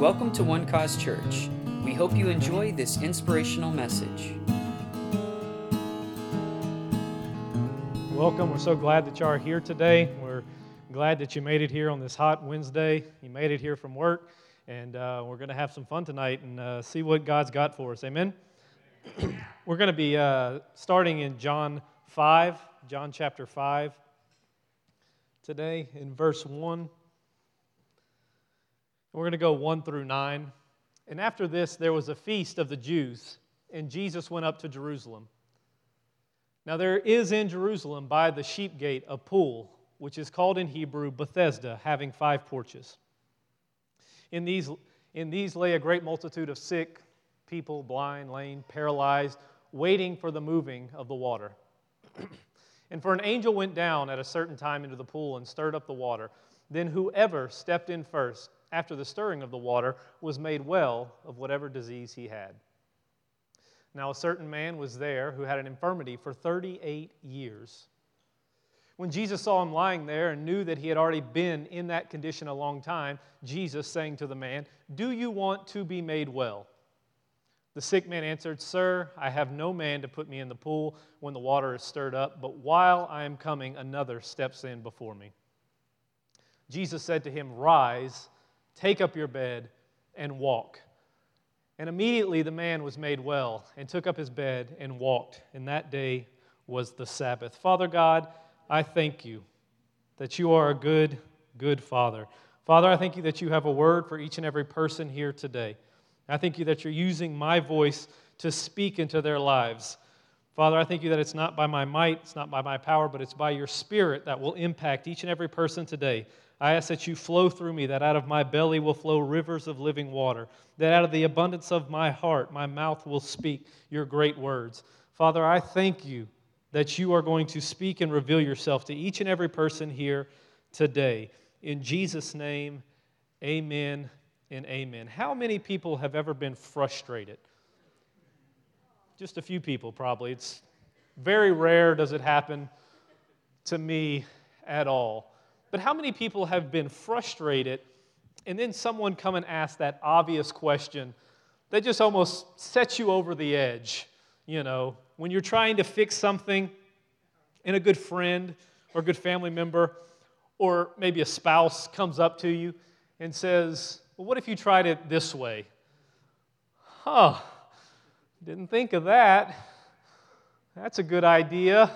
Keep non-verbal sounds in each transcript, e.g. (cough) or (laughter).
Welcome to One Cause Church. We hope you enjoy this inspirational message. Welcome. We're so glad that you are here today. We're glad that you made it here on this hot Wednesday. You made it here from work, and uh, we're going to have some fun tonight and uh, see what God's got for us. Amen. (clears throat) we're going to be uh, starting in John 5, John chapter 5, today in verse 1. We're going to go 1 through 9. And after this, there was a feast of the Jews, and Jesus went up to Jerusalem. Now, there is in Jerusalem by the sheep gate a pool, which is called in Hebrew Bethesda, having five porches. In these, in these lay a great multitude of sick people, blind, lame, paralyzed, waiting for the moving of the water. (clears throat) and for an angel went down at a certain time into the pool and stirred up the water. Then whoever stepped in first, after the stirring of the water, was made well of whatever disease he had. Now, a certain man was there who had an infirmity for 38 years. When Jesus saw him lying there and knew that he had already been in that condition a long time, Jesus saying to the man, Do you want to be made well? The sick man answered, Sir, I have no man to put me in the pool when the water is stirred up, but while I am coming, another steps in before me. Jesus said to him, Rise Take up your bed and walk. And immediately the man was made well and took up his bed and walked. And that day was the Sabbath. Father God, I thank you that you are a good, good Father. Father, I thank you that you have a word for each and every person here today. I thank you that you're using my voice to speak into their lives. Father, I thank you that it's not by my might, it's not by my power, but it's by your spirit that will impact each and every person today. I ask that you flow through me, that out of my belly will flow rivers of living water, that out of the abundance of my heart, my mouth will speak your great words. Father, I thank you that you are going to speak and reveal yourself to each and every person here today. In Jesus' name, amen and amen. How many people have ever been frustrated? Just a few people, probably. It's very rare does it happen to me at all. But how many people have been frustrated and then someone come and ask that obvious question that just almost sets you over the edge? You know, when you're trying to fix something and a good friend or good family member or maybe a spouse comes up to you and says, Well, what if you tried it this way? Huh, didn't think of that. That's a good idea.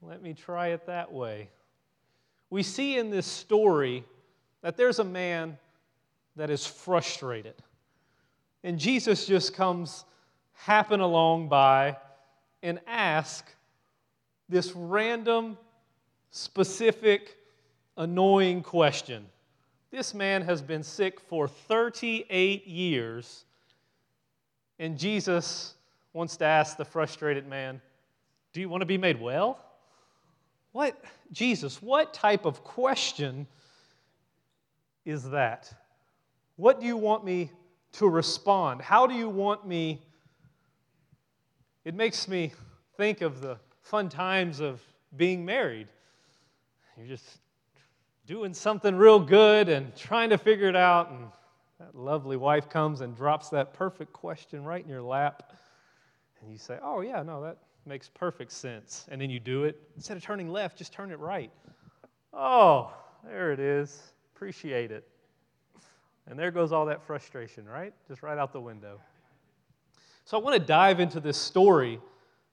Let me try it that way we see in this story that there's a man that is frustrated. And Jesus just comes happen along by and ask this random, specific, annoying question. This man has been sick for 38 years, and Jesus wants to ask the frustrated man, Do you want to be made well? What, Jesus, what type of question is that? What do you want me to respond? How do you want me? It makes me think of the fun times of being married. You're just doing something real good and trying to figure it out, and that lovely wife comes and drops that perfect question right in your lap. And you say, Oh, yeah, no, that, Makes perfect sense. And then you do it. Instead of turning left, just turn it right. Oh, there it is. Appreciate it. And there goes all that frustration, right? Just right out the window. So I want to dive into this story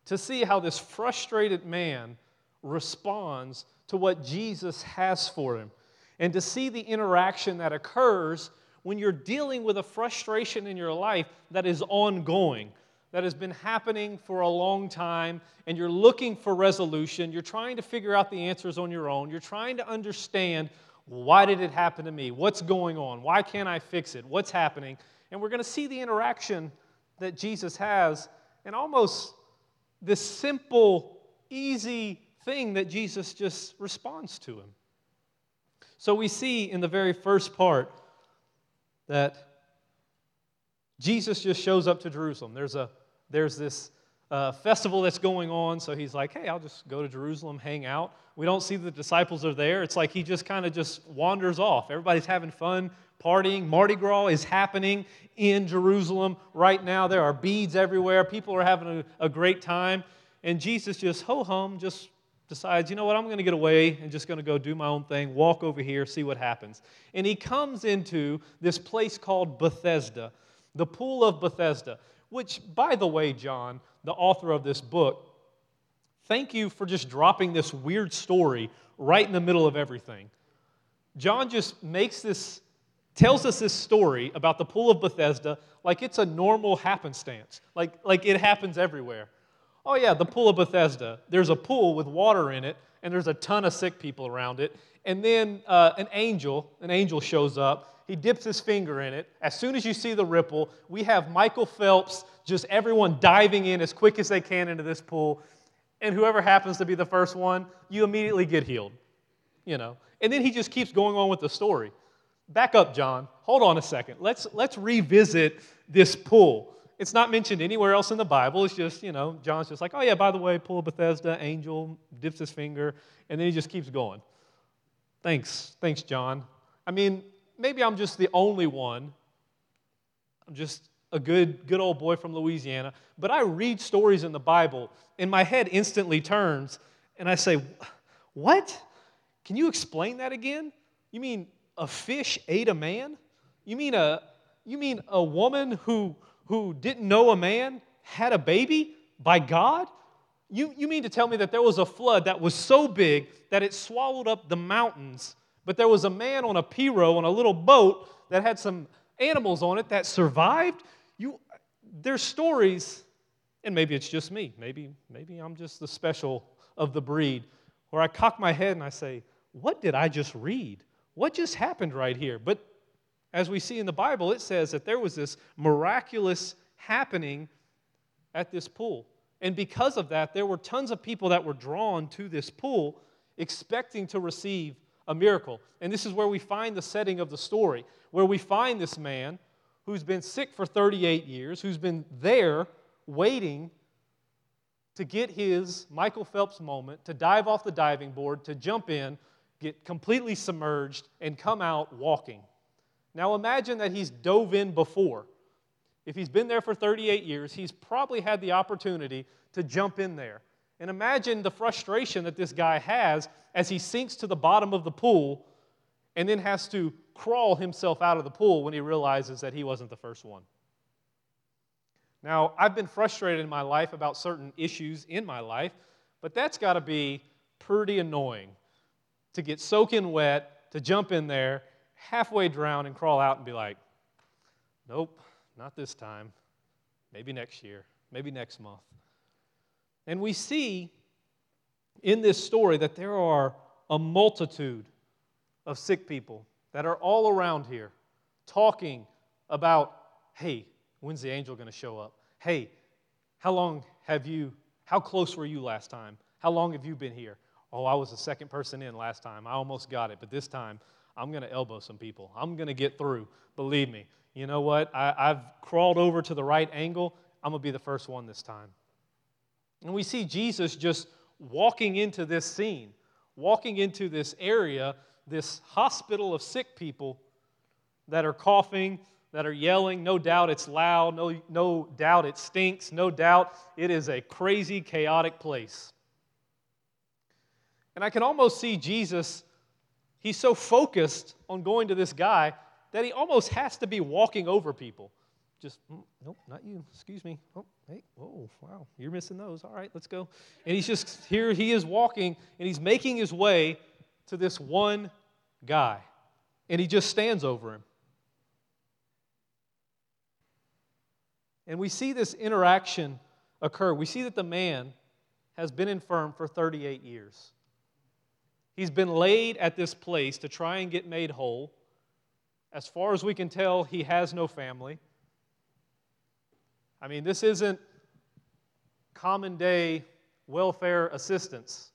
to see how this frustrated man responds to what Jesus has for him and to see the interaction that occurs when you're dealing with a frustration in your life that is ongoing that has been happening for a long time and you're looking for resolution. You're trying to figure out the answers on your own. You're trying to understand why did it happen to me? What's going on? Why can't I fix it? What's happening? And we're going to see the interaction that Jesus has and almost this simple, easy thing that Jesus just responds to him. So we see in the very first part that Jesus just shows up to Jerusalem. There's a there's this uh, festival that's going on. So he's like, hey, I'll just go to Jerusalem, hang out. We don't see the disciples are there. It's like he just kind of just wanders off. Everybody's having fun, partying. Mardi Gras is happening in Jerusalem right now. There are beads everywhere. People are having a, a great time. And Jesus just ho hum, just decides, you know what, I'm going to get away and just going to go do my own thing, walk over here, see what happens. And he comes into this place called Bethesda, the pool of Bethesda, which, by the way, John, the author of this book, thank you for just dropping this weird story right in the middle of everything. John just makes this, tells us this story about the pool of Bethesda like it's a normal happenstance, like, like it happens everywhere. Oh, yeah, the pool of Bethesda. There's a pool with water in it, and there's a ton of sick people around it. And then uh, an angel, an angel shows up. He dips his finger in it. As soon as you see the ripple, we have Michael Phelps, just everyone diving in as quick as they can into this pool. And whoever happens to be the first one, you immediately get healed. You know. And then he just keeps going on with the story. Back up, John. Hold on a second. Let's, let's revisit this pool. It's not mentioned anywhere else in the Bible. It's just, you know, John's just like, oh, yeah, by the way, pool of Bethesda, angel, dips his finger, and then he just keeps going. Thanks. Thanks, John. I mean, maybe I'm just the only one. I'm just a good, good old boy from Louisiana. But I read stories in the Bible, and my head instantly turns, and I say, What? Can you explain that again? You mean a fish ate a man? You mean a, you mean a woman who who didn't know a man had a baby by God? You, you mean to tell me that there was a flood that was so big that it swallowed up the mountains, but there was a man on a pirogue on a little boat that had some animals on it that survived? You, there's stories, and maybe it's just me. Maybe, maybe I'm just the special of the breed, where I cock my head and I say, What did I just read? What just happened right here? But as we see in the Bible, it says that there was this miraculous happening at this pool. And because of that, there were tons of people that were drawn to this pool expecting to receive a miracle. And this is where we find the setting of the story, where we find this man who's been sick for 38 years, who's been there waiting to get his Michael Phelps moment, to dive off the diving board, to jump in, get completely submerged, and come out walking. Now imagine that he's dove in before. If he's been there for 38 years, he's probably had the opportunity to jump in there. And imagine the frustration that this guy has as he sinks to the bottom of the pool and then has to crawl himself out of the pool when he realizes that he wasn't the first one. Now, I've been frustrated in my life about certain issues in my life, but that's got to be pretty annoying to get soaking wet, to jump in there, halfway drown and crawl out and be like, nope, not this time. Maybe next year, maybe next month. And we see in this story that there are a multitude of sick people that are all around here talking about, hey, when's the angel going to show up? Hey, how long have you, how close were you last time? How long have you been here? Oh, I was the second person in last time. I almost got it, but this time I'm going to elbow some people. I'm going to get through. Believe me. You know what? I, I've crawled over to the right angle. I'm going to be the first one this time. And we see Jesus just walking into this scene, walking into this area, this hospital of sick people that are coughing, that are yelling. No doubt it's loud. No, no doubt it stinks. No doubt it is a crazy, chaotic place. And I can almost see Jesus he's so focused on going to this guy that he almost has to be walking over people. Just, mm, nope, not you. Excuse me. Oh, hey, whoa, wow, you're missing those. All right, let's go. And he's just here, he is walking, and he's making his way to this one guy. And he just stands over him. And we see this interaction occur. We see that the man has been infirm for 38 years. He's been laid at this place to try and get made whole. As far as we can tell, he has no family. I mean, this isn't common day welfare assistance.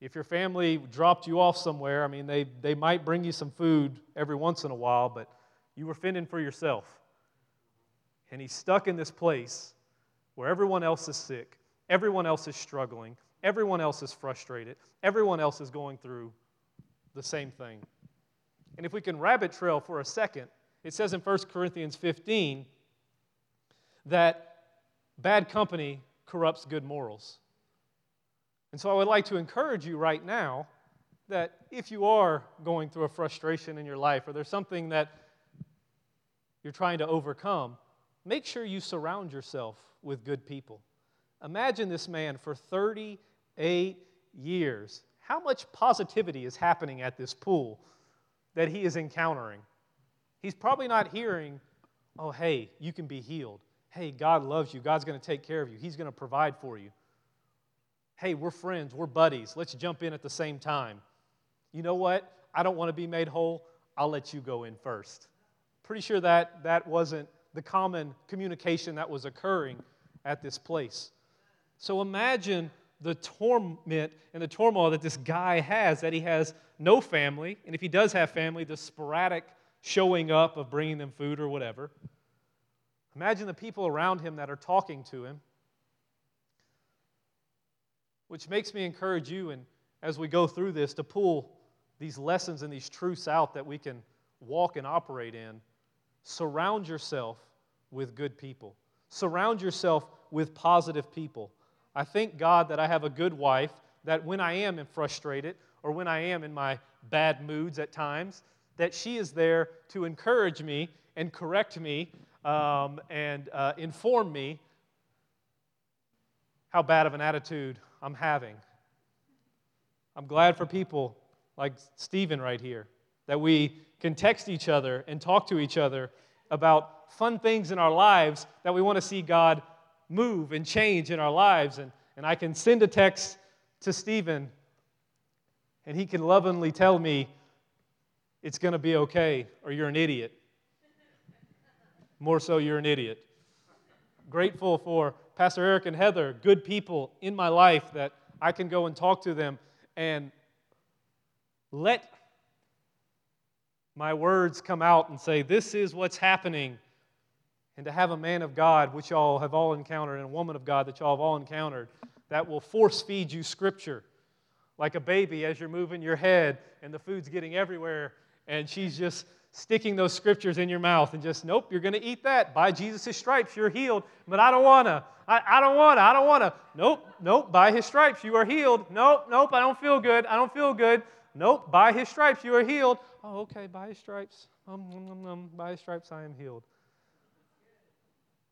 If your family dropped you off somewhere, I mean, they, they might bring you some food every once in a while, but you were fending for yourself. And he's stuck in this place where everyone else is sick, everyone else is struggling, everyone else is frustrated, everyone else is going through the same thing. And if we can rabbit trail for a second, it says in 1 Corinthians 15 that bad company corrupts good morals. And so I would like to encourage you right now that if you are going through a frustration in your life or there's something that you're trying to overcome, make sure you surround yourself with good people. Imagine this man for 38 years. How much positivity is happening at this pool that he is encountering? He's probably not hearing, oh, hey, you can be healed. Hey, God loves you. God's going to take care of you. He's going to provide for you. Hey, we're friends. We're buddies. Let's jump in at the same time. You know what? I don't want to be made whole. I'll let you go in first. Pretty sure that that wasn't the common communication that was occurring at this place. So imagine the torment and the turmoil that this guy has that he has no family, and if he does have family, the sporadic showing up of bringing them food or whatever. Imagine the people around him that are talking to him. Which makes me encourage you, and as we go through this, to pull these lessons and these truths out that we can walk and operate in. Surround yourself with good people, surround yourself with positive people. I thank God that I have a good wife that when I am frustrated or when I am in my bad moods at times, that she is there to encourage me and correct me um, and uh, inform me how bad of an attitude I'm having. I'm glad for people like Stephen right here that we can text each other and talk to each other about fun things in our lives that we want to see God move and change in our lives. And, and I can send a text to Stephen, and he can lovingly tell me it's going to be okay, or you're an idiot. More so, you're an idiot. Grateful for Pastor Eric and Heather, good people in my life that I can go and talk to them and let my words come out and say, This is what's happening. And to have a man of God, which y'all have all encountered, and a woman of God that y'all have all encountered, that will force feed you scripture like a baby as you're moving your head and the food's getting everywhere and she's just sticking those scriptures in your mouth and just, nope, you're going to eat that. By Jesus' stripes, you're healed. But I don't want to. I, I don't want to. I don't want to. Nope, nope, by his stripes, you are healed. Nope, nope, I don't feel good. I don't feel good. Nope, by his stripes, you are healed. Oh, okay, by his stripes. Um, um, um, um, by his stripes, I am healed.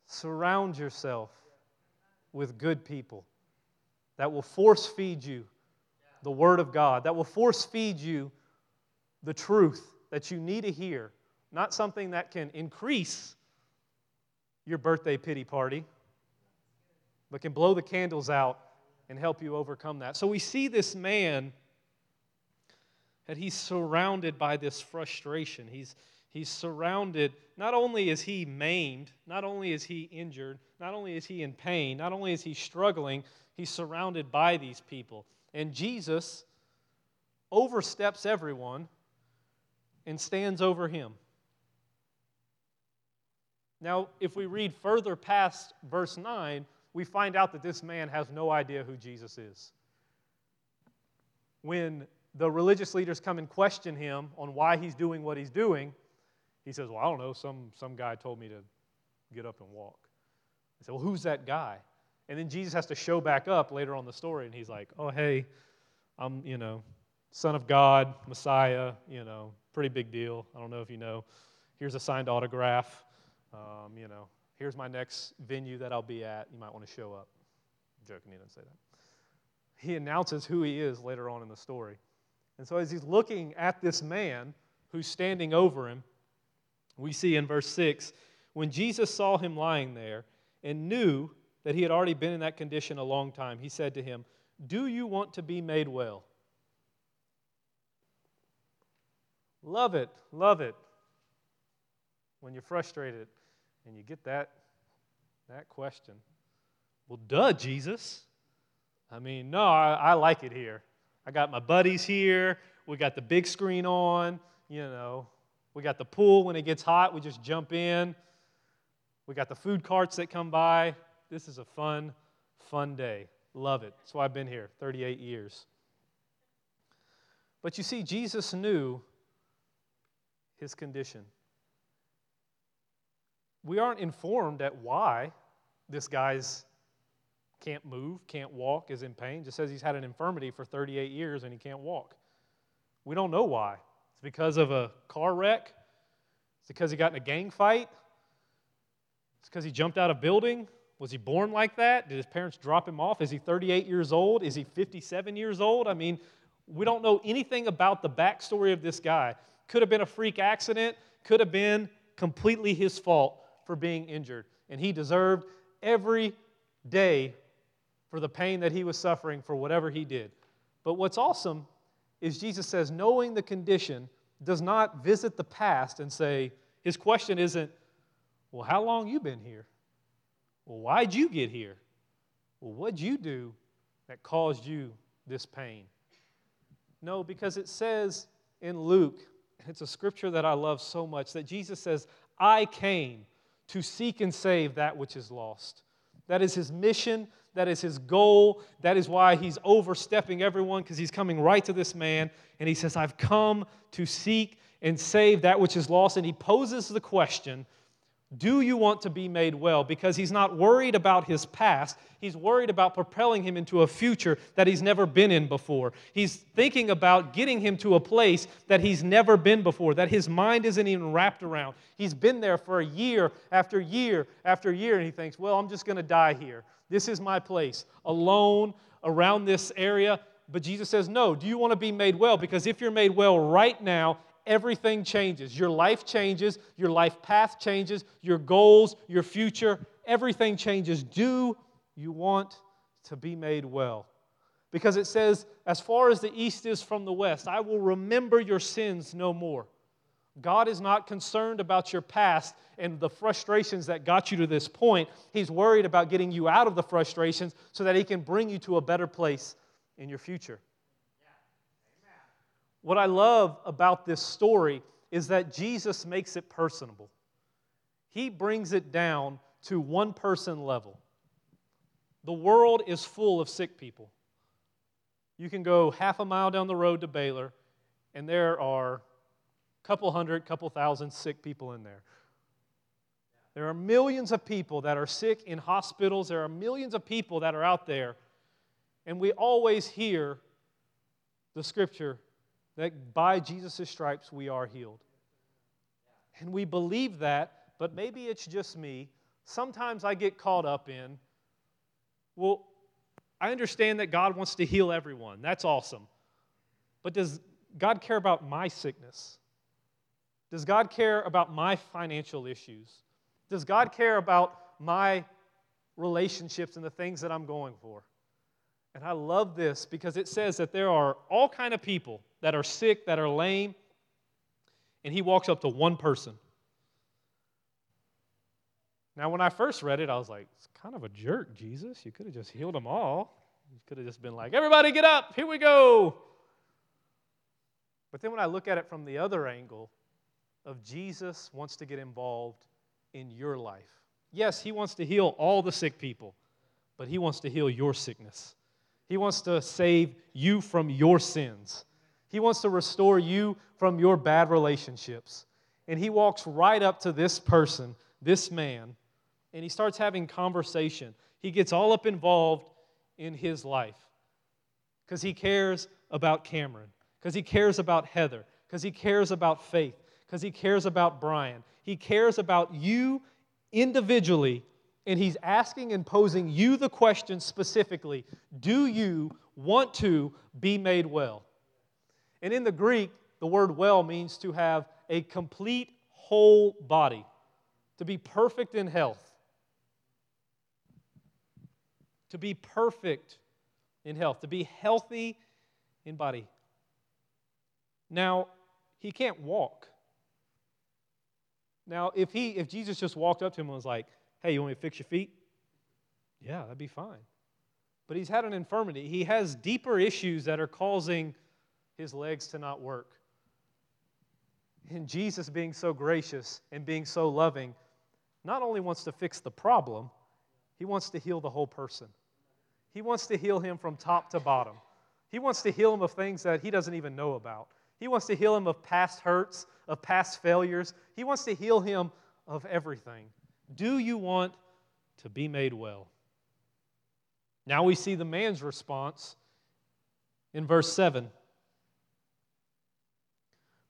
Surround yourself with good people that will force feed you the Word of God, that will force feed you the truth that you need to hear, not something that can increase your birthday pity party, but can blow the candles out and help you overcome that. So we see this man that he's surrounded by this frustration. He's, he's surrounded, not only is he maimed, not only is he injured, not only is he in pain, not only is he struggling, he's surrounded by these people. And Jesus oversteps everyone and stands over him. Now, if we read further past verse 9, we find out that this man has no idea who Jesus is. When the religious leaders come and question him on why he's doing what he's doing, he says, Well, I don't know, some, some guy told me to get up and walk. They say, Well, who's that guy? And then Jesus has to show back up later on the story, and he's like, Oh, hey, I'm, you know, Son of God, Messiah, you know, pretty big deal. I don't know if you know. Here's a signed autograph. Um, you know, here's my next venue that I'll be at. You might want to show up. I'm joking, he didn't say that. He announces who he is later on in the story. And so as he's looking at this man who's standing over him, we see in verse 6 when Jesus saw him lying there and knew that he had already been in that condition a long time, he said to him, Do you want to be made well? Love it, love it. When you're frustrated and you get that, that question. Well, duh, Jesus. I mean, no, I, I like it here. I got my buddies here. We got the big screen on. You know, we got the pool when it gets hot. We just jump in. We got the food carts that come by. This is a fun, fun day. Love it. That's why I've been here 38 years. But you see, Jesus knew his condition. We aren't informed at why this guy's can't move, can't walk, is in pain. Just says he's had an infirmity for 38 years and he can't walk. We don't know why. Because of a car wreck. It's because he got in a gang fight. It's because he jumped out of a building. Was he born like that? Did his parents drop him off? Is he 38 years old? Is he 57 years old? I mean, we don't know anything about the backstory of this guy. Could have been a freak accident, could have been completely his fault for being injured. And he deserved every day for the pain that he was suffering for whatever he did. But what's awesome is Jesus says, knowing the condition does not visit the past and say, his question isn't, well, how long you been here? Well, why'd you get here? Well, what'd you do that caused you this pain? No, because it says in Luke, it's a scripture that I love so much, that Jesus says, I came to seek and save that which is lost. That is his mission. That is his goal. That is why he's overstepping everyone because he's coming right to this man and he says, I've come to seek and save that which is lost. And he poses the question do you want to be made well? Because he's not worried about his past. He's worried about propelling him into a future that he's never been in before. He's thinking about getting him to a place that he's never been before, that his mind isn't even wrapped around. He's been there for a year after year after year, and he thinks, well, I'm just going to die here. This is my place, alone around this area. But Jesus says, no, do you want to be made well? Because if you're made well right now, everything changes. Your life changes, your life path changes, your goals, your future, everything changes. Do you want to be made well? Because it says, as far as the east is from the west, I will remember your sins no more. God is not concerned about your past and the frustrations that got you to this point. He's worried about getting you out of the frustrations so that He can bring you to a better place in your future. What I love about this story is that Jesus makes it personable. He brings it down to one person level. The world is full of sick people. You can go half a mile down the road to Baylor, and there are couple hundred, couple thousand sick people in there. There are millions of people that are sick in hospitals. There are millions of people that are out there. And we always hear the scripture that by Jesus' stripes we are healed. And we believe that, but maybe it's just me. Sometimes I get caught up in, well, I understand that God wants to heal everyone. That's awesome. But does God care about my sickness? Does God care about my financial issues? Does God care about my relationships and the things that I'm going for? And I love this because it says that there are all kind of people that are sick, that are lame, and he walks up to one person. Now, when I first read it, I was like, it's kind of a jerk, Jesus. You could have just healed them all. You could have just been like, everybody get up, here we go. But then when I look at it from the other angle of Jesus wants to get involved in your life. Yes, he wants to heal all the sick people, but he wants to heal your sickness. He wants to save you from your sins. He wants to restore you from your bad relationships. And he walks right up to this person, this man, and he starts having conversation. He gets all up involved in his life because he cares about Cameron, because he cares about Heather, because he cares about Faith, because he cares about Brian. He cares about you individually and he's asking and posing you the question specifically Do you want to be made well? And in the Greek, the word well means to have a complete whole body, to be perfect in health. To be perfect in health, to be healthy in body. Now, he can't walk. Now, if he if Jesus just walked up to him and was like, Hey, you want me to fix your feet? Yeah, that'd be fine. But he's had an infirmity. He has deeper issues that are causing his legs to not work. And Jesus, being so gracious and being so loving, not only wants to fix the problem, He wants to heal the whole person. He wants to heal him from top to bottom. He wants to heal him of things that he doesn't even know about. He wants to heal him of past hurts, of past failures. He wants to heal him of everything. Do you want to be made well? Now we see the man's response in verse 7.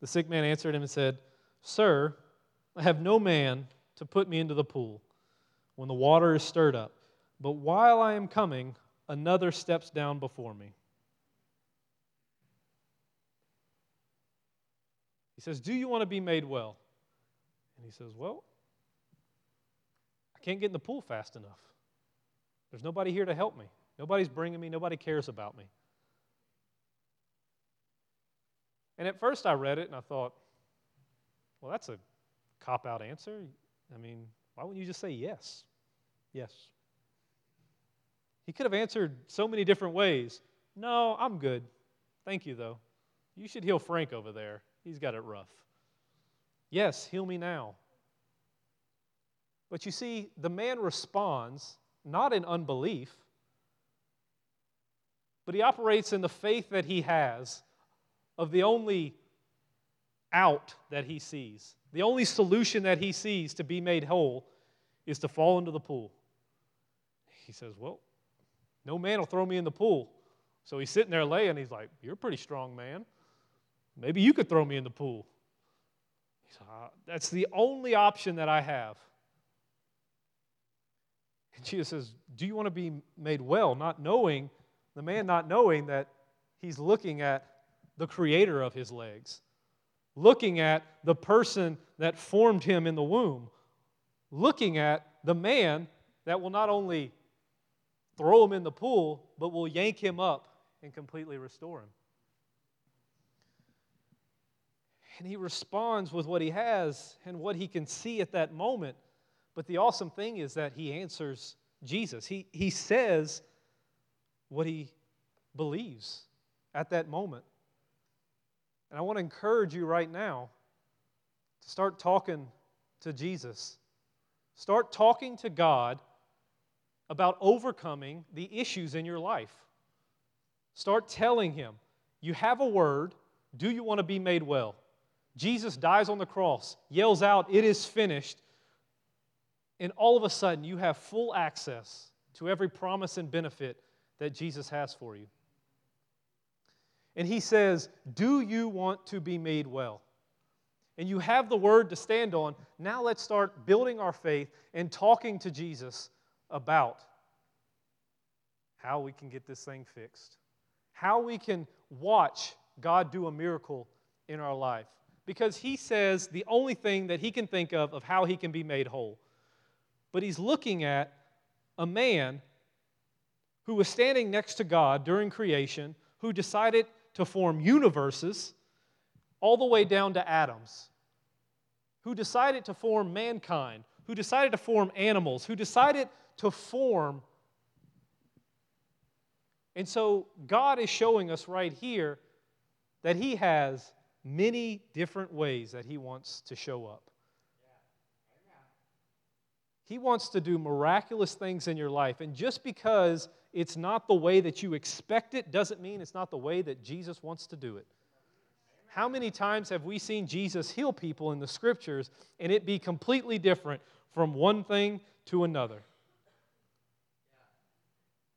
The sick man answered him and said, Sir, I have no man to put me into the pool when the water is stirred up, but while I am coming, another steps down before me. He says, Do you want to be made well? And he says, Well, I can't get in the pool fast enough. There's nobody here to help me. Nobody's bringing me, nobody cares about me. And at first I read it and I thought, well, that's a cop out answer. I mean, why wouldn't you just say yes? Yes. He could have answered so many different ways. No, I'm good. Thank you, though. You should heal Frank over there. He's got it rough. Yes, heal me now. But you see, the man responds not in unbelief, but he operates in the faith that he has of the only out that he sees. The only solution that he sees to be made whole is to fall into the pool. He says, Well, no man will throw me in the pool. So he's sitting there laying. He's like, You're a pretty strong man. Maybe you could throw me in the pool. Said, uh, That's the only option that I have. And Jesus says, Do you want to be made well? Not knowing, the man not knowing that he's looking at the creator of his legs, looking at the person that formed him in the womb, looking at the man that will not only throw him in the pool, but will yank him up and completely restore him. And he responds with what he has and what he can see at that moment. But the awesome thing is that he answers Jesus. He, he says what he believes at that moment. And I want to encourage you right now to start talking to Jesus. Start talking to God about overcoming the issues in your life. Start telling Him, You have a word. Do you want to be made well? Jesus dies on the cross, yells out, It is finished. And all of a sudden, you have full access to every promise and benefit that Jesus has for you. And he says, Do you want to be made well? And you have the word to stand on. Now let's start building our faith and talking to Jesus about how we can get this thing fixed, how we can watch God do a miracle in our life. Because he says the only thing that he can think of of how he can be made whole. But he's looking at a man who was standing next to God during creation, who decided to form universes, all the way down to atoms, who decided to form mankind, who decided to form animals, who decided to form. And so God is showing us right here that He has many different ways that He wants to show up. He wants to do miraculous things in your life. And just because it's not the way that you expect it doesn't mean it's not the way that Jesus wants to do it. How many times have we seen Jesus heal people in the scriptures and it be completely different from one thing to another?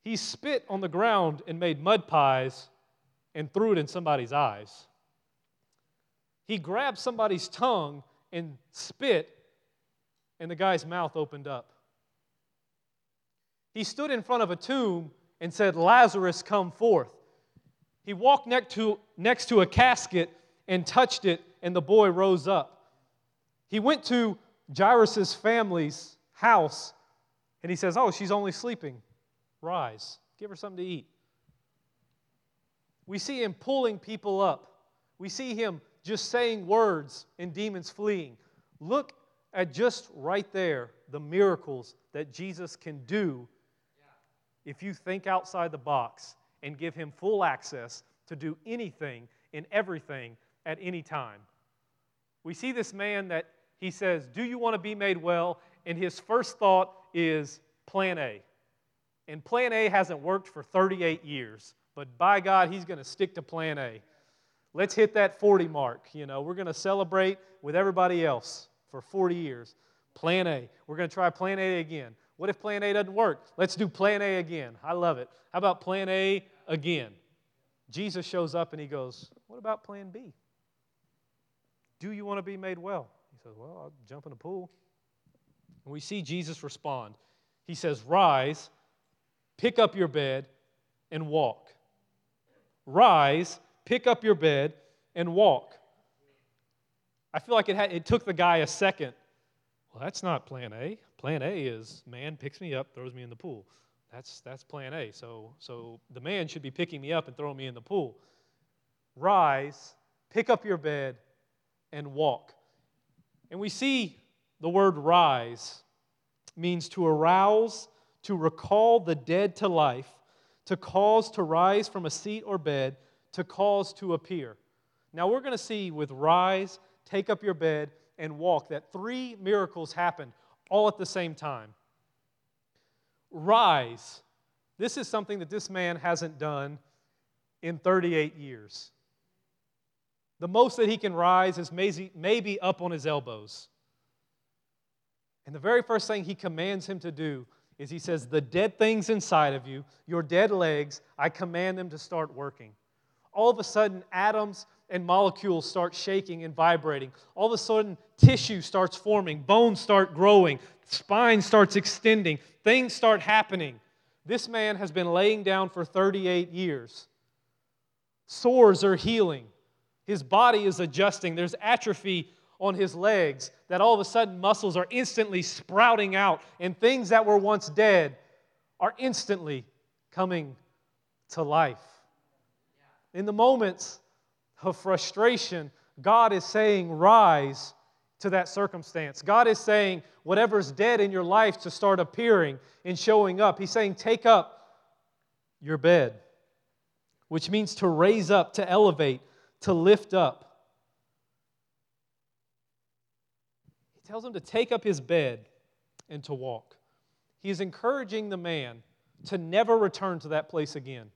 He spit on the ground and made mud pies and threw it in somebody's eyes. He grabbed somebody's tongue and spit and the guy's mouth opened up. He stood in front of a tomb and said, Lazarus, come forth. He walked next to, next to a casket and touched it, and the boy rose up. He went to Jairus' family's house and he says, Oh, she's only sleeping. Rise, give her something to eat. We see him pulling people up. We see him just saying words and demons fleeing. Look at just right there the miracles that Jesus can do if you think outside the box and give him full access to do anything and everything at any time. We see this man that he says, Do you want to be made well? And his first thought is plan A. And plan A hasn't worked for 38 years, but by God, he's going to stick to plan A. Let's hit that 40 mark. You know, we're going to celebrate with everybody else for 40 years. Plan A. We're going to try plan A again. What if plan A doesn't work? Let's do plan A again. I love it. How about plan A again? Jesus shows up and he goes, What about plan B? Do you want to be made well? He says, Well, I'll jump in the pool. And we see Jesus respond. He says, Rise, pick up your bed, and walk. Rise, pick up your bed, and walk. I feel like it, had, it took the guy a second. Well, that's not plan A. Plan A is man picks me up, throws me in the pool. That's, that's plan A. So, so the man should be picking me up and throwing me in the pool. Rise, pick up your bed, and walk. And we see the word rise means to arouse, to recall the dead to life, to cause to rise from a seat or bed, to cause to appear. Now we're going to see with rise, take up your bed, and walk that three miracles happened all at the same time. Rise. This is something that this man hasn't done in 38 years. The most that he can rise is maybe up on his elbows. And the very first thing he commands him to do is he says, The dead things inside of you, your dead legs, I command them to start working. All of a sudden, atoms and molecules start shaking and vibrating. All of a sudden, tissue starts forming, bones start growing, spine starts extending, things start happening. This man has been laying down for 38 years. Sores are healing. His body is adjusting. There's atrophy on his legs that all of a sudden muscles are instantly sprouting out, and things that were once dead are instantly coming to life. In the moments of frustration, God is saying, Rise to that circumstance. God is saying, Whatever's dead in your life to start appearing and showing up. He's saying, Take up your bed, which means to raise up, to elevate, to lift up. He tells him to take up his bed and to walk. He is encouraging the man to never return to that place again.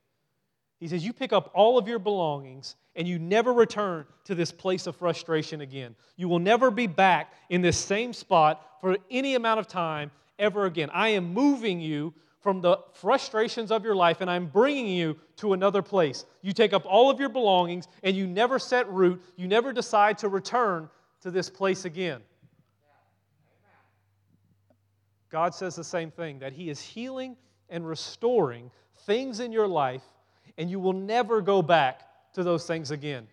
He says, You pick up all of your belongings and you never return to this place of frustration again. You will never be back in this same spot for any amount of time ever again. I am moving you from the frustrations of your life and I'm bringing you to another place. You take up all of your belongings and you never set root, you never decide to return to this place again. God says the same thing that He is healing and restoring things in your life, and you will never go back to those things again.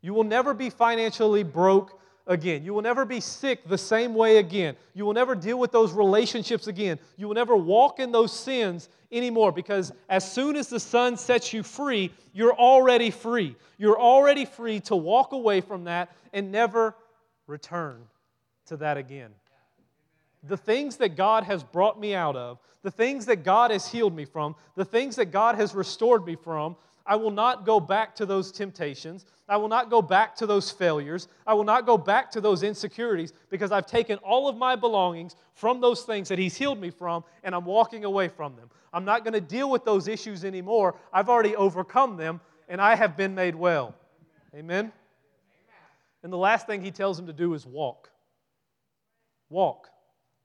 You will never be financially broke again. You will never be sick the same way again. You will never deal with those relationships again. You will never walk in those sins anymore because as soon as the Son sets you free, you're already free. You're already free to walk away from that and never return to that again. The things that God has brought me out of, the things that God has healed me from, the things that God has restored me from, I will not go back to those temptations. I will not go back to those failures. I will not go back to those insecurities because I've taken all of my belongings from those things that He's healed me from and I'm walking away from them. I'm not going to deal with those issues anymore. I've already overcome them and I have been made well. Amen? And the last thing He tells him to do is walk. Walk.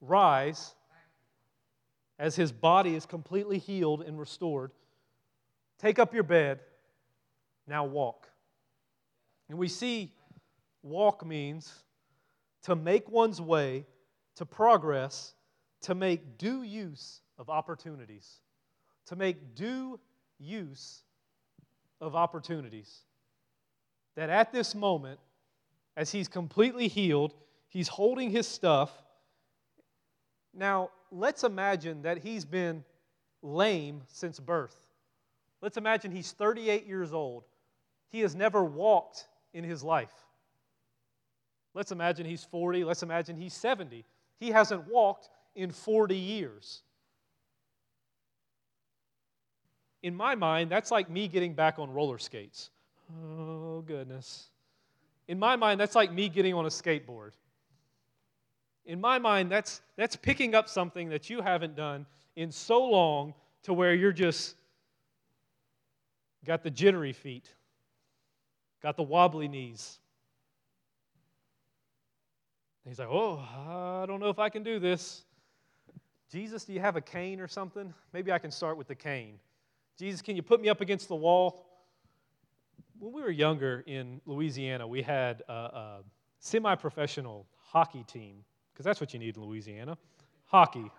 Rise as his body is completely healed and restored Take up your bed, now walk. And we see walk means to make one's way, to progress, to make due use of opportunities. To make due use of opportunities. That at this moment, as he's completely healed, he's holding his stuff. Now, let's imagine that he's been lame since birth. Let's imagine he's 38 years old. He has never walked in his life. Let's imagine he's 40. Let's imagine he's 70. He hasn't walked in 40 years. In my mind, that's like me getting back on roller skates. Oh, goodness. In my mind, that's like me getting on a skateboard. In my mind, that's, that's picking up something that you haven't done in so long to where you're just got the jittery feet, got the wobbly knees. he's like, Oh, I don't know if I can do this. Jesus, do you have a cane or something? Maybe I can start with the cane. Jesus, can you put me up against the wall? When we were younger in Louisiana, we had a, a semi professional hockey team, because that's what you need in Louisiana hockey.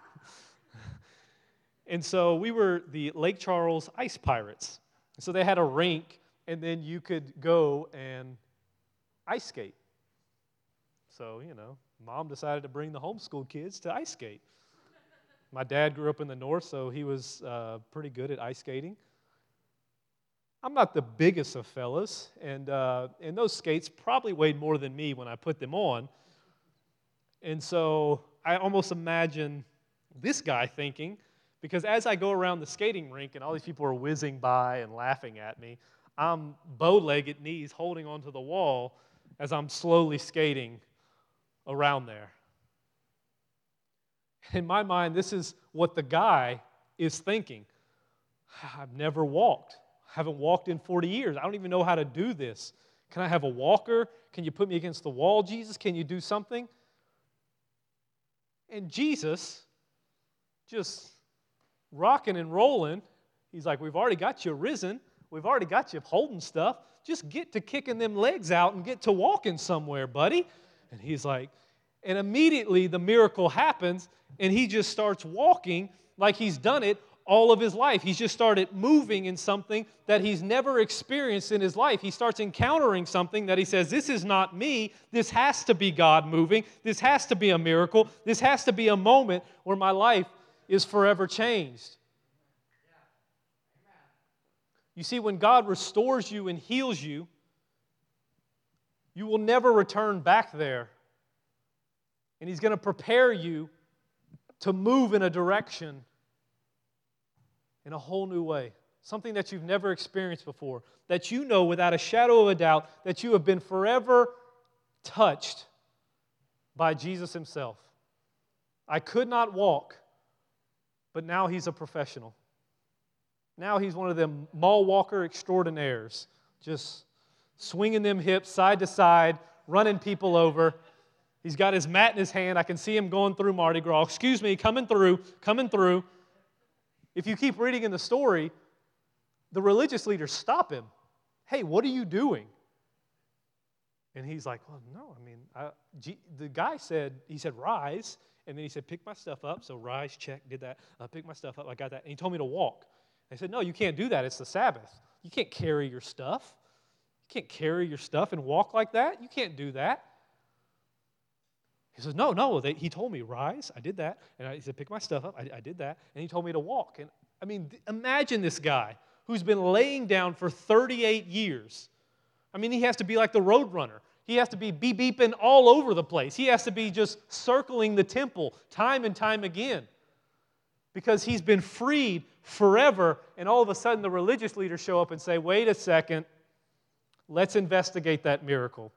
and so we were the Lake Charles Ice Pirates. So they had a rink, and then you could go and ice skate. So, you know, mom decided to bring the homeschool kids to ice skate. My dad grew up in the north, so he was uh, pretty good at ice skating. I'm not the biggest of fellas, and, uh, and those skates probably weighed more than me when I put them on. And so I almost imagine this guy thinking, because as I go around the skating rink and all these people are whizzing by and laughing at me, I'm bow legged knees holding onto the wall as I'm slowly skating around there. In my mind, this is what the guy is thinking. I've never walked. I haven't walked in 40 years. I don't even know how to do this. Can I have a walker? Can you put me against the wall, Jesus? Can you do something? And Jesus, just rocking and rolling, he's like, We've already got you risen. We've already got you holding stuff. Just get to kicking them legs out and get to walking somewhere, buddy. And he's like, and immediately the miracle happens, and he just starts walking like he's done it all of his life. He's just started moving in something that he's never experienced in his life. He starts encountering something that he says, This is not me. This has to be God moving. This has to be a miracle. This has to be a moment where my life is forever changed. You see, when God restores you and heals you, you will never return back there. And He's going to prepare you to move in a direction in a whole new way, something that you've never experienced before, that you know without a shadow of a doubt that you have been forever touched by Jesus Himself. I could not walk, but now He's a professional. Now He's one of them mall walker extraordinaires, just swinging them hips side to side, running people over. He's got his mat in his hand. I can see him going through Mardi Gras. Excuse me, coming through, coming through. If you keep reading in the story, the religious leaders stop him. Hey, what are you doing? And he's like, Well, no, I mean, I, G, the guy said, he said, rise. And then he said, pick my stuff up. So rise, check, did that. Uh, picked my stuff up. I got that. And he told me to walk. I said, No, you can't do that. It's the Sabbath. You can't carry your stuff. You can't carry your stuff and walk like that. You can't do that. He says, No, no. They, he told me, rise. I did that. And I, he said, pick my stuff up. I, I did that. And he told me to walk. And I mean, th- imagine this guy who's been laying down for 38 years. I mean, he has to be like the road runner. He has to be beep beeping all over the place. He has to be just circling the temple time and time again because he's been freed forever. And all of a sudden, the religious leaders show up and say, wait a second, let's investigate that miracle.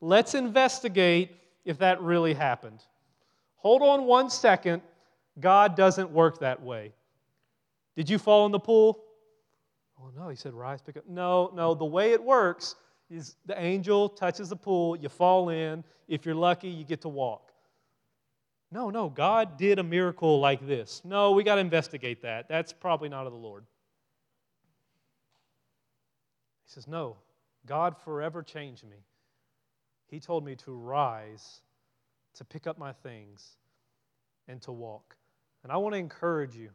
Let's investigate if that really happened. Hold on one second. God doesn't work that way. Did you fall in the pool? Oh, no. He said, rise, pick up. No, no. The way it works is the angel touches the pool, you fall in. If you're lucky, you get to walk. No, no. God did a miracle like this. No, we got to investigate that. That's probably not of the Lord. He says, No, God forever changed me. He told me to rise, to pick up my things, and to walk. And I want to encourage you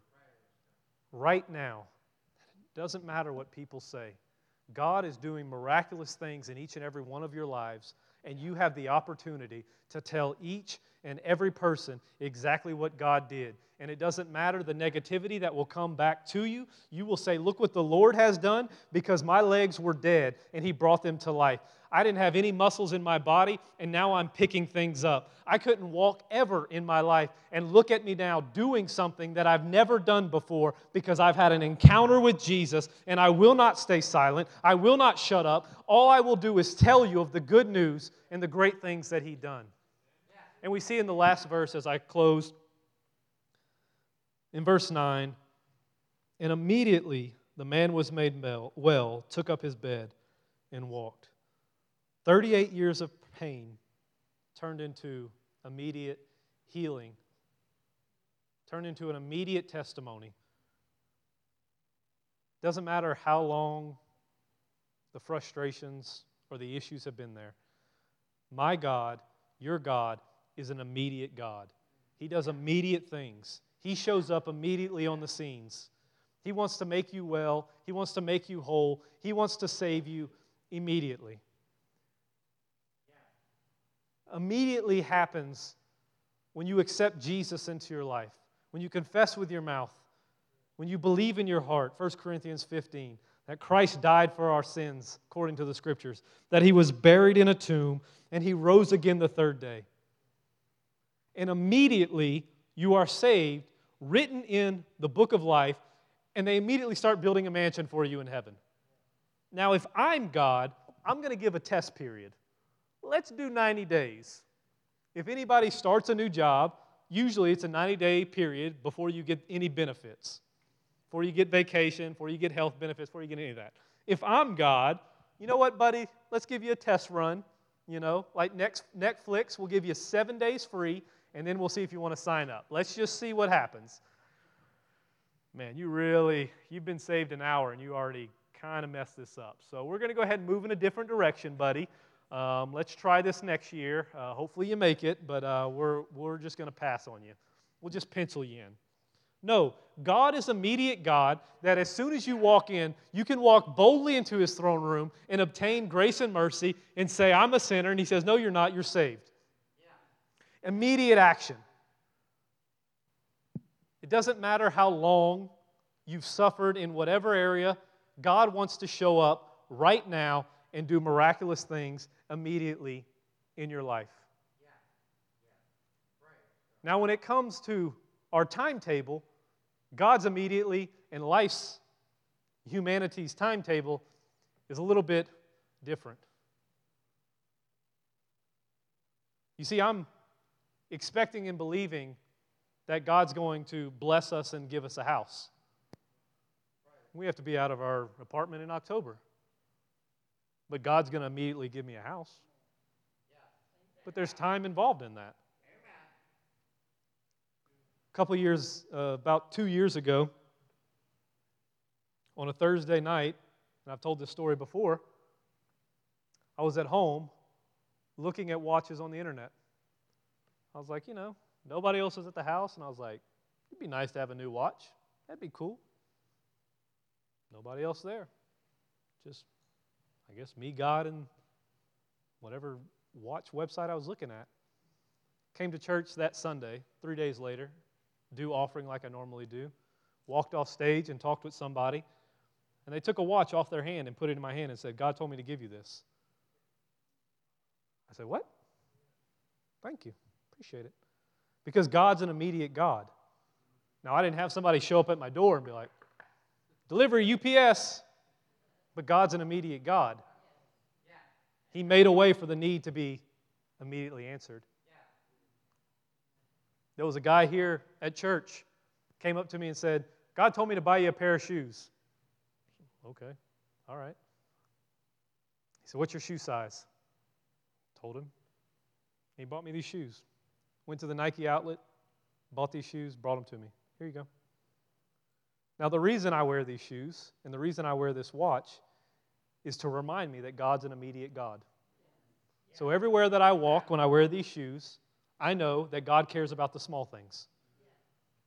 right now. It doesn't matter what people say. God is doing miraculous things in each and every one of your lives, and you have the opportunity to tell each and every person exactly what God did. And it doesn't matter the negativity that will come back to you. You will say, Look what the Lord has done because my legs were dead and He brought them to life. I didn't have any muscles in my body, and now I'm picking things up. I couldn't walk ever in my life, and look at me now doing something that I've never done before because I've had an encounter with Jesus, and I will not stay silent. I will not shut up. All I will do is tell you of the good news and the great things that He done. And we see in the last verse as I close In verse 9, and immediately the man was made well, took up his bed, and walked. 38 years of pain turned into immediate healing, turned into an immediate testimony. Doesn't matter how long the frustrations or the issues have been there. My God, your God, is an immediate God. He does immediate things. He shows up immediately on the scenes. He wants to make you well. He wants to make you whole. He wants to save you immediately. Immediately happens when you accept Jesus into your life, when you confess with your mouth, when you believe in your heart, 1 Corinthians 15, that Christ died for our sins, according to the scriptures, that he was buried in a tomb, and he rose again the third day. And immediately you are saved, written in the book of life, and they immediately start building a mansion for you in heaven. Now, if I'm God, I'm going to give a test period. Let's do 90 days. If anybody starts a new job, usually it's a 90 day period before you get any benefits, before you get vacation, before you get health benefits, before you get any of that. If I'm God, you know what, buddy? Let's give you a test run. You know, like next, Netflix will give you seven days free, and then we'll see if you want to sign up. Let's just see what happens. Man, you really, you've been saved an hour and you already kind of messed this up. So we're going to go ahead and move in a different direction, buddy. Um, let's try this next year. Uh, hopefully you make it, but uh, we're, we're just going to pass on you. We'll just pencil you in. No, God is immediate God that as soon as you walk in, you can walk boldly into his throne room and obtain grace and mercy and say, I'm a sinner. And he says, No, you're not, you're saved. Immediate action. It doesn't matter how long you've suffered in whatever area, God wants to show up right now and do miraculous things immediately in your life. Now, when it comes to our timetable, God's immediately and life's, humanity's timetable is a little bit different. You see, I'm expecting and believing that God's going to bless us and give us a house. We have to be out of our apartment in October. But God's going to immediately give me a house. But there's time involved in that. A couple years, uh, about two years ago, on a Thursday night, and I've told this story before, I was at home looking at watches on the internet. I was like, you know, nobody else was at the house, and I was like, it'd be nice to have a new watch. That'd be cool. Nobody else there. Just I guess me, God, and whatever watch website I was looking at. Came to church that Sunday, three days later, do offering like I normally do. Walked off stage and talked with somebody, and they took a watch off their hand and put it in my hand and said, God told me to give you this. I said, What? Thank you. Appreciate it. Because God's an immediate God. Now, I didn't have somebody show up at my door and be like, Delivery UPS. But God's an immediate God. He made a way for the need to be immediately answered. There was a guy here at church came up to me and said, God told me to buy you a pair of shoes. Okay, all right. He said, What's your shoe size? Told him. He bought me these shoes. Went to the Nike outlet, bought these shoes, brought them to me. Here you go. Now, the reason I wear these shoes and the reason I wear this watch is to remind me that God's an immediate God. So everywhere that I walk when I wear these shoes, I know that God cares about the small things.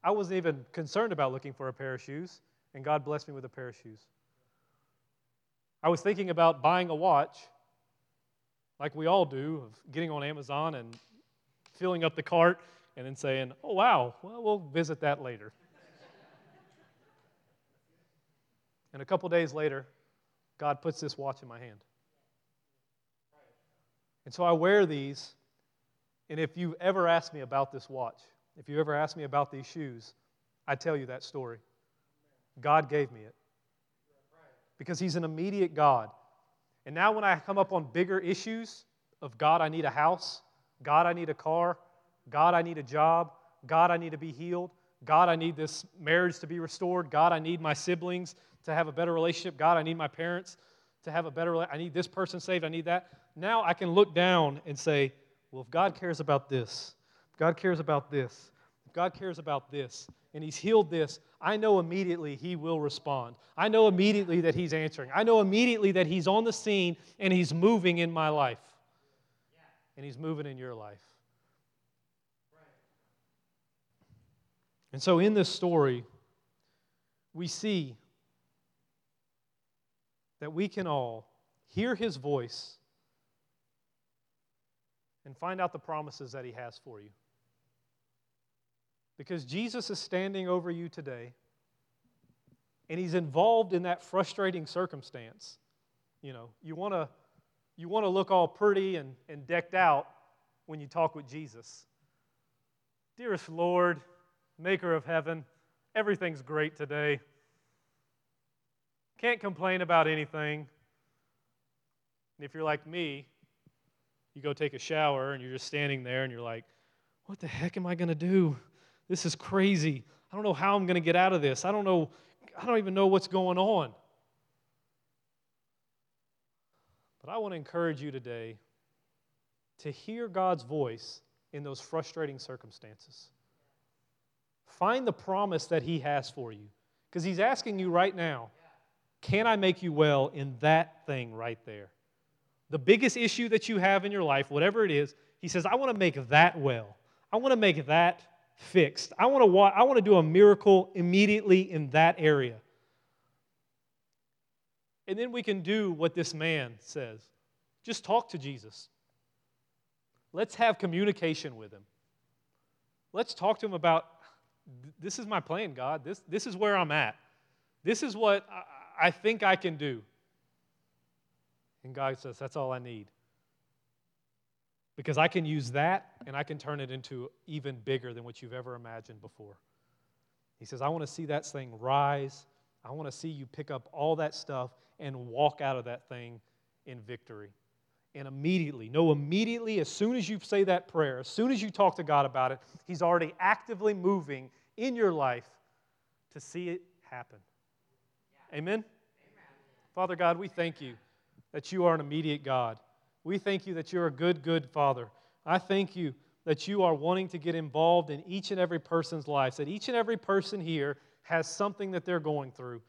I wasn't even concerned about looking for a pair of shoes, and God blessed me with a pair of shoes. I was thinking about buying a watch, like we all do, of getting on Amazon and filling up the cart and then saying, oh, wow, well, we'll visit that later. and a couple days later, God puts this watch in my hand. And so I wear these. And if you ever ask me about this watch, if you ever ask me about these shoes, I tell you that story. God gave me it. Because He's an immediate God. And now, when I come up on bigger issues of God, I need a house, God, I need a car, God, I need a job, God, I need to be healed, God, I need this marriage to be restored. God, I need my siblings to have a better relationship. God, I need my parents to have a better I need this person saved. I need that. Now I can look down and say, well, if God cares about this, if God cares about this, if God cares about this, and He's healed this, I know immediately He will respond. I know immediately that He's answering. I know immediately that He's on the scene and He's moving in my life. And He's moving in your life. And so in this story, we see that we can all hear his voice and find out the promises that he has for you. Because Jesus is standing over you today, and he's involved in that frustrating circumstance. You know, you want to you want to look all pretty and, and decked out when you talk with Jesus. Dearest Lord, maker of heaven. Everything's great today. Can't complain about anything. And if you're like me, you go take a shower and you're just standing there and you're like, what the heck am I going to do? This is crazy. I don't know how I'm going to get out of this. I don't know. I don't even know what's going on. But I want to encourage you today to hear God's voice in those frustrating circumstances. Find the promise that He has for you. Because He's asking you right now, can I make you well in that thing right there? The biggest issue that you have in your life, whatever it is, He says, I want to make that well. I want to make that fixed. I want to, I want to do a miracle immediately in that area. And then we can do what this man says just talk to Jesus. Let's have communication with him. Let's talk to him about this is my plan, God. This, this is where I'm at. This is what I, I think I can do. And God says, That's all I need. Because I can use that and I can turn it into even bigger than what you've ever imagined before. He says, I want to see that thing rise. I want to see you pick up all that stuff and walk out of that thing in victory. And immediately, no, immediately, as soon as you say that prayer, as soon as you talk to God about it, He's already actively moving in your life to see it happen. Yeah. Amen? Amen? Father God, we thank you that you are an immediate God. We thank you that you're a good, good Father. I thank you that you are wanting to get involved in each and every person's lives, that each and every person here has something that they're going through.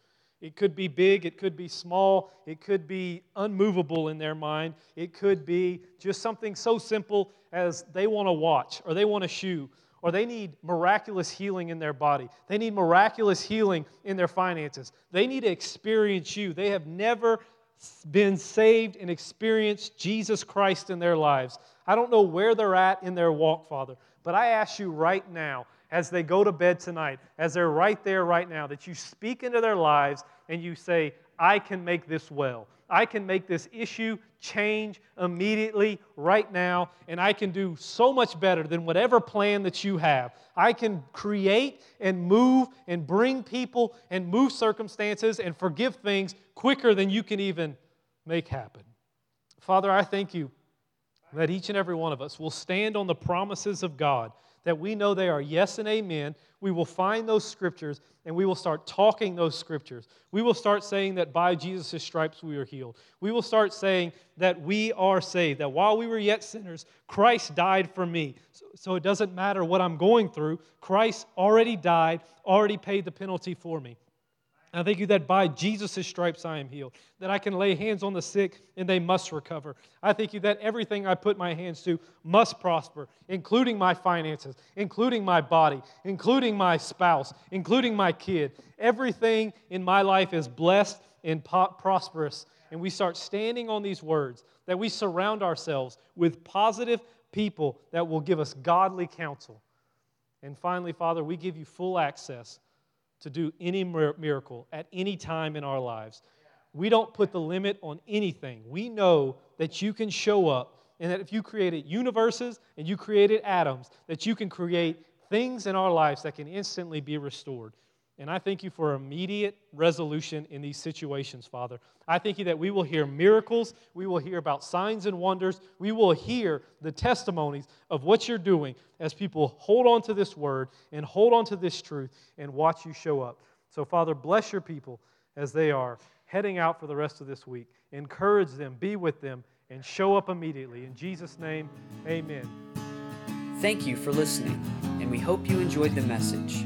It could be big, it could be small, it could be unmovable in their mind, it could be just something so simple as they want to watch or they want a shoe or they need miraculous healing in their body. They need miraculous healing in their finances. They need to experience you. They have never been saved and experienced Jesus Christ in their lives. I don't know where they're at in their walk, Father, but I ask you right now as they go to bed tonight, as they're right there right now, that you speak into their lives and you say, I can make this well. I can make this issue change immediately, right now, and I can do so much better than whatever plan that you have. I can create and move and bring people and move circumstances and forgive things quicker than you can even make happen. Father, I thank you that each and every one of us will stand on the promises of God that we know they are yes and amen, we will find those scriptures and we will start talking those scriptures. We will start saying that by Jesus' stripes we are healed. We will start saying that we are saved, that while we were yet sinners, Christ died for me. So, so it doesn't matter what I'm going through, Christ already died, already paid the penalty for me. I thank you that by Jesus' stripes I am healed, that I can lay hands on the sick and they must recover. I thank you that everything I put my hands to must prosper, including my finances, including my body, including my spouse, including my kid. Everything in my life is blessed and prosperous. And we start standing on these words, that we surround ourselves with positive people that will give us godly counsel. And finally, Father, we give you full access to do any miracle at any time in our lives. We don't put the limit on anything. We know that you can show up and that if you created universes and you created atoms, that you can create things in our lives that can instantly be restored. And I thank you for immediate resolution in these situations, Father. I thank you that we will hear miracles, we will hear about signs and wonders, we will hear the testimonies of what you're doing as people hold on to this word and hold on to this truth and watch you show up. So, Father, bless your people as they are heading out for the rest of this week. Encourage them, be with them, and show up immediately. In Jesus' name, amen. Thank you for listening, and we hope you enjoyed the message.